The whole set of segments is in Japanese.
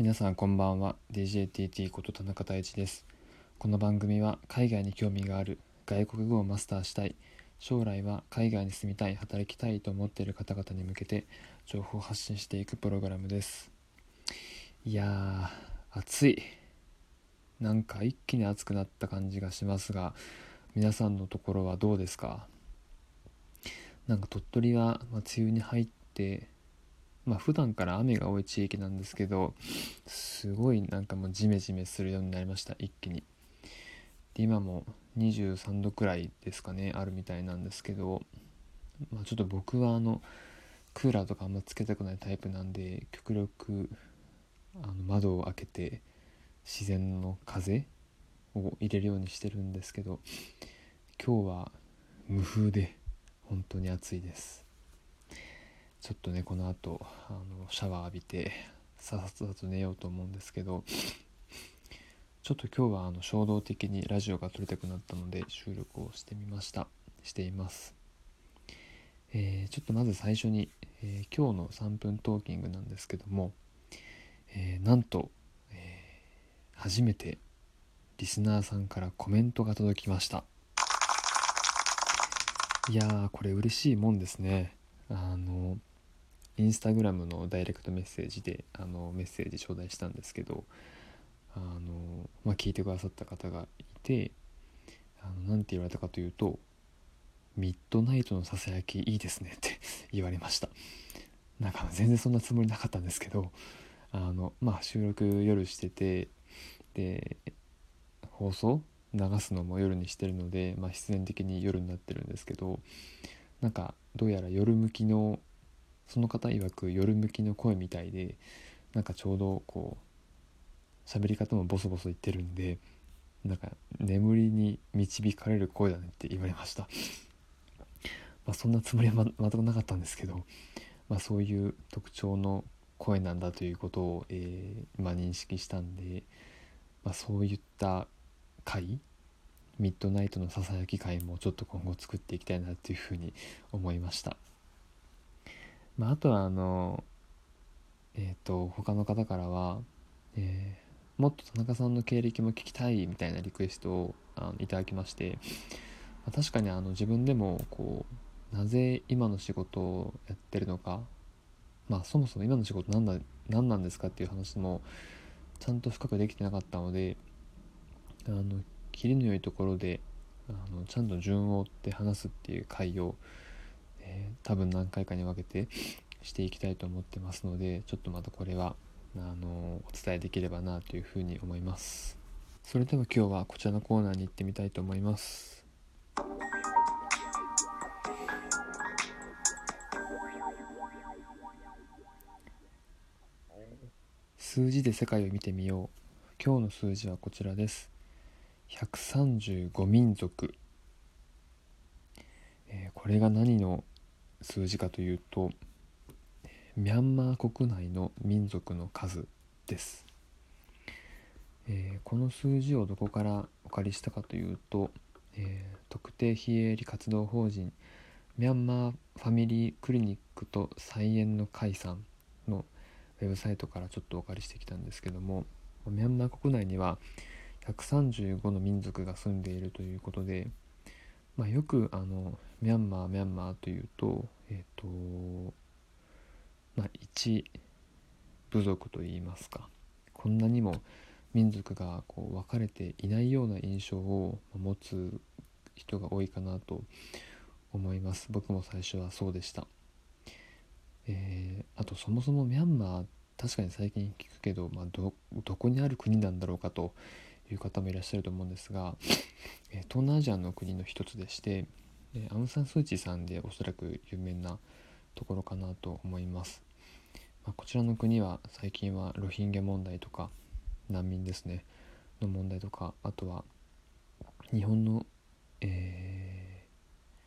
皆さんこんばんは。DJTT こと田中太一です。この番組は海外に興味がある外国語をマスターしたい。将来は海外に住みたい働きたいと思っている方々に向けて情報を発信していくプログラムです。いやー暑い。なんか一気に暑くなった感じがしますが皆さんのところはどうですか？なんか鳥取は、梅雨に入ってまあ普段から雨が多い地域なんですけどすごいなんかもうジメジメするようになりました一気に。で今も23度くらいですかねあるみたいなんですけど、まあ、ちょっと僕はあのクーラーとかあんまつけたくないタイプなんで極力あの窓を開けて自然の風を入れるようにしてるんですけど今日は無風で本当に暑いです。ちょっとねこの後あのシャワー浴びてさっさと寝ようと思うんですけどちょっと今日はあの衝動的にラジオが撮りたくなったので収録をしてみました。しています、えー、ちょっとまず最初に、えー、今日の3分トーキングなんですけども、えー、なんと、え初めてリスナーさんからコメントが届きました。いやーこれ嬉しいもんですね。あのインスタグラムのダイレクトメッセージであのメッセージ頂戴したんですけどあの、まあ、聞いてくださった方がいて何て言われたかというと「ミッドナイトのささやきいいですね」って 言われました。なんか全然そんなつもりなかったんですけどあのまあ収録夜しててで放送流すのも夜にしてるので、まあ、必然的に夜になってるんですけどなんかどうやら夜向きのその方曰く夜向きの声みたいでなんかちょうどこう喋り方もボソボソ言ってるんでなんか眠りに導かれる声だねって言われました まそんなつもりはま全くなかったんですけど、まあ、そういう特徴の声なんだということを、えー、今認識したんで、まあ、そういった回ミッドナイトのささやき会もちょっと今後作っていきたいなっていうふうに思いました。まあ、あとはあのえっ、ー、と他の方からは、えー、もっと田中さんの経歴も聞きたいみたいなリクエストをあのいただきまして、まあ、確かにあの自分でもこうなぜ今の仕事をやってるのかまあそもそも今の仕事何だ何なんですかっていう話もちゃんと深くできてなかったのであの切りの良いところであのちゃんと順を追って話すっていう回をー、多分何回かに分けてしていきたいと思ってますのでちょっとまたこれはあのお伝えできればなというふうに思います。それでは今日はこちらのコーナーに行ってみたいと思います。数字で世界を見てみよう。今日の数字はこちらです。135民族、えー、これが何の数字かというとミャンマー国内の民族の数です、えー、この数字をどこからお借りしたかというと、えー、特定非営利活動法人ミャンマーファミリークリニックと菜園の会さんのウェブサイトからちょっとお借りしてきたんですけどもミャンマー国内には135の民族が住んでいるということで、まあ、よくあのミャンマーミャンマーというとえっ、ー、とまあ一部族といいますかこんなにも民族がこう分かれていないような印象を持つ人が多いかなと思います。僕も最初はそうでした、えー、あとそもそもミャンマー確かに最近聞くけど、まあ、どこにある国なんだろうかという方もいらっしゃると思うんですが、え東南アジアの国の一つでしてでアウン・サン・スー・チーさんでおそらく有名なところかなと思います、まあ、こちらの国は最近はロヒンギャ問題とか難民ですねの問題とかあとは日本の、え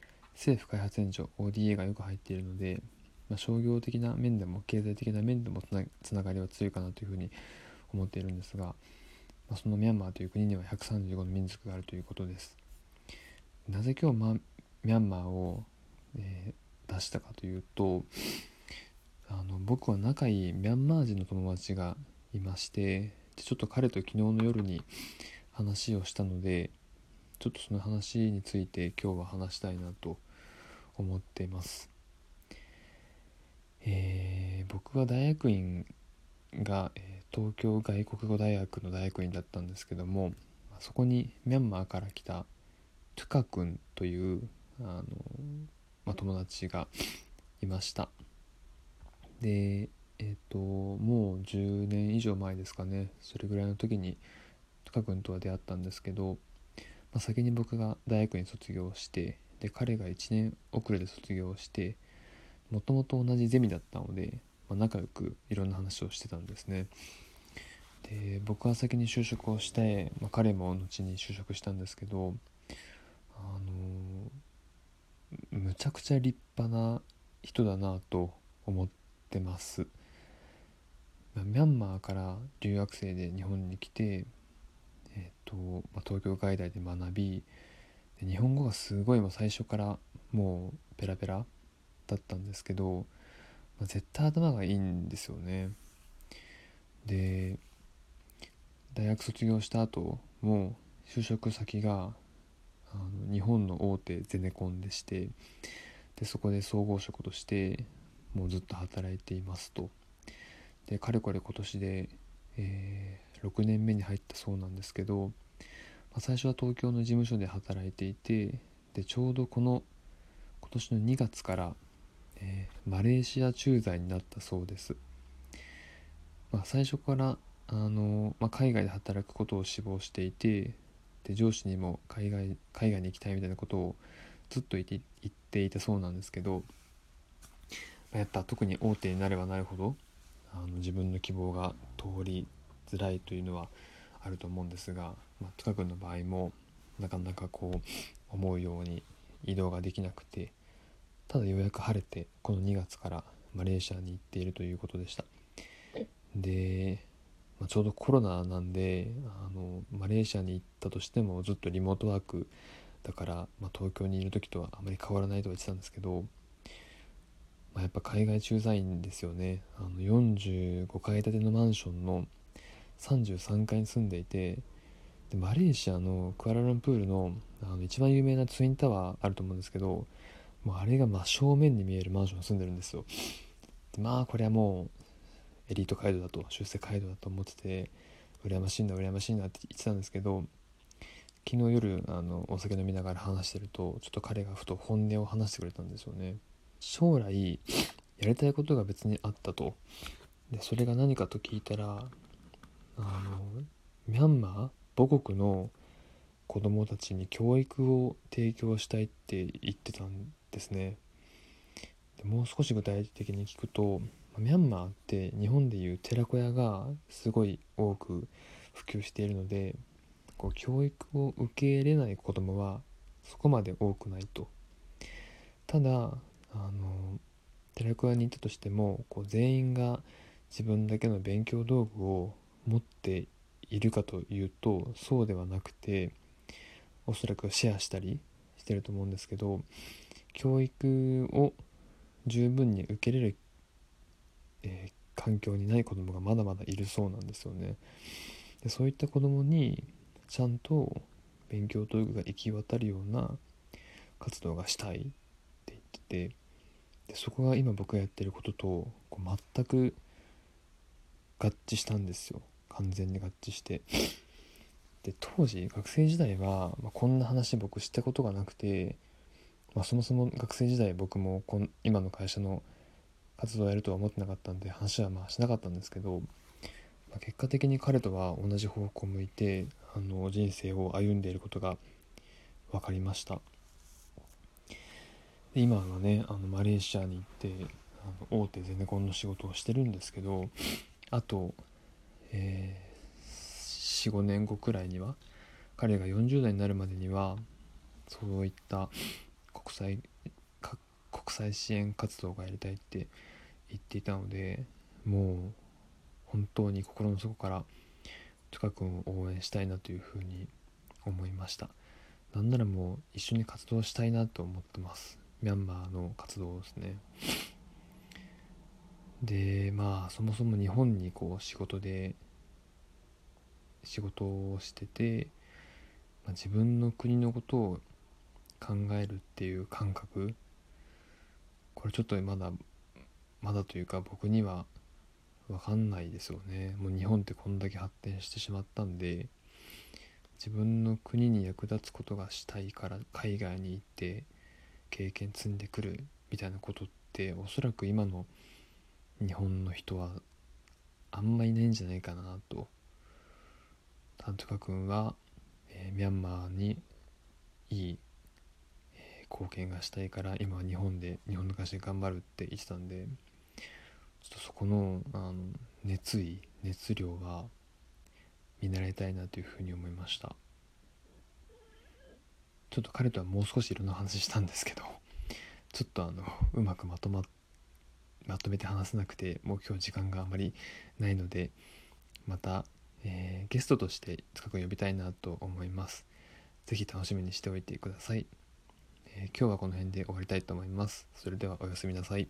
ー、政府開発援助 ODA がよく入っているので、まあ、商業的な面でも経済的な面でもつながりは強いかなというふうに思っているんですが、まあ、そのミャンマーという国には135の民族があるということです。なぜ今日、ま、ミャンマーを、えー、出したかというとあの僕は仲いいミャンマー人の友達がいましてちょっと彼と昨日の夜に話をしたのでちょっとその話について今日は話したいなと思っています。えー、僕は大学院が、えー、東京外国語大学の大学院だったんですけどもそこにミャンマーから来たトゥカ君というあの、まあ、友達がいました。でえっ、ー、ともう10年以上前ですかね。それぐらいの時にトゥカ君とは出会ったんですけど、まあ、先に僕が大学院卒業してで彼が1年遅れで卒業してもともと同じゼミだったので、まあ、仲良くいろんな話をしてたんですね。で僕は先に就職をして、まあ、彼も後に就職したんですけどあのむちゃくちゃ立派な人だなと思ってます。まミャンマーから留学生で日本に来て、えーとまあ、東京外大で学びで日本語がすごいもう最初からもうペラペラだったんですけど、まあ、絶対頭がいいんですよね。で大学卒業した後もう就職先があの日本の大手ゼネコンでしてでそこで総合職としてもうずっと働いていますと。でかれこれ今年で、えー、6年目に入ったそうなんですけど、まあ、最初は東京の事務所で働いていてでちょうどこの今年の2月から、えー、マレーシア駐在になったそうです、まあ、最初からあの、まあ、海外で働くことを志望していてで上司にも海外海外に行きたいみたいなことをずっと言って言っていたそうなんですけどまやっぱ特に大手になればなるほどあの自分の希望が通りづらいというのはあると思うんですが、まあ、トカ君の場合もなかなかこう思うように移動ができなくてただようやく晴れてこの2月からマレーシアに行っているということでした。でまあ、ちょうどコロナなんであのマレーシアに行ったとしてもずっとリモートワークだから、まあ、東京にいる時とはあまり変わらないとは言ってたんですけど、まあ、やっぱ海外駐在員ですよね。あの45階建てのマンションの33階に住んでいてでマレーシアのクアラルンプールのあの一番有名なツインタワーあると思うんですけどもうあれが真正面に見えるマンションに住んでるんですよ。でまあこれはもうエリート街道だと出世街道だと思ってて羨ましいな羨ましいなって言ってたんですけど昨日夜あのお酒飲みながら話してるとちょっと彼がふと本音を話してくれたんですよね。将来やりたいことが別にあったと。でそれが何かと聞いたらあのミャンマー母国の子供たちに教育を提供したいって言ってたんですね。でもう少し具体的に聞くとミャンマーって日本でいう寺子屋がすごい多く普及しているのでこう教育を受け入れない子どもはそこまで多くないと。ただあの寺子屋に行ったとしてもこう全員が自分だけの勉強道具を持っているかというとそうではなくておそらくシェアしたりしてると思うんですけど教育を十分に受けれるえー、環境にない子供がまだまだいるそうなんですよね。でそういった子供にちゃんと勉強道具が行き渡るような活動がしたいって言っててでそこが今僕がやってることとこう全く合致したんですよ完全に合致してで当時学生時代は、まあ、こんな話僕したことがなくて、まあ、そもそも学生時代僕もこん今の会社の活動をやるとは思ってなかったんで話はまあしなかったんですけど、まあ、結果的に彼とは同じ方向を向いてあの人生を歩んでいることが分かりました。で今はねあのマレーシアに行ってあの大手ゼネコンの仕事をしてるんですけどあと、えー、45年後くらいには彼が40代になるまでにはそういった国際国際支援活動がやりたいって言っていたのでもう本当に心の底からトカ君を応援したいなというふうに思いました。なんならもう一緒に活動したいなと思ってます。ミャンマーの活動ですね。でまあそもそも日本にこう仕事で仕事をしてて、まあ、自分の国のことを考えるっていう感覚。これちょっとまだまだというか僕には分かんないですよねもう日本ってこんだけ発展してしまったんで自分の国に役立つことがしたいから海外に行って経験積んでくるみたいなことっておそらく今の日本の人はあんまいないんじゃないかなと。タントカ君は、えー、ミャンマーにいい、えー、貢献がしたいから今は日本で日本の会社で頑張るって言ってたんでちょっとそこのあの熱意熱量は見習いたいなというふうに思いました。ちょっと彼とはもう少しいろんな話したんですけどちょっとあのうまくまとままとめて話せなくてもう今日時間があまりないのでまた、えー、ゲストとして近く呼びたいなと思います。是非楽しみにしておいてください、えー、今日はこの辺で終わりたいと思います。それではおやすみなさい。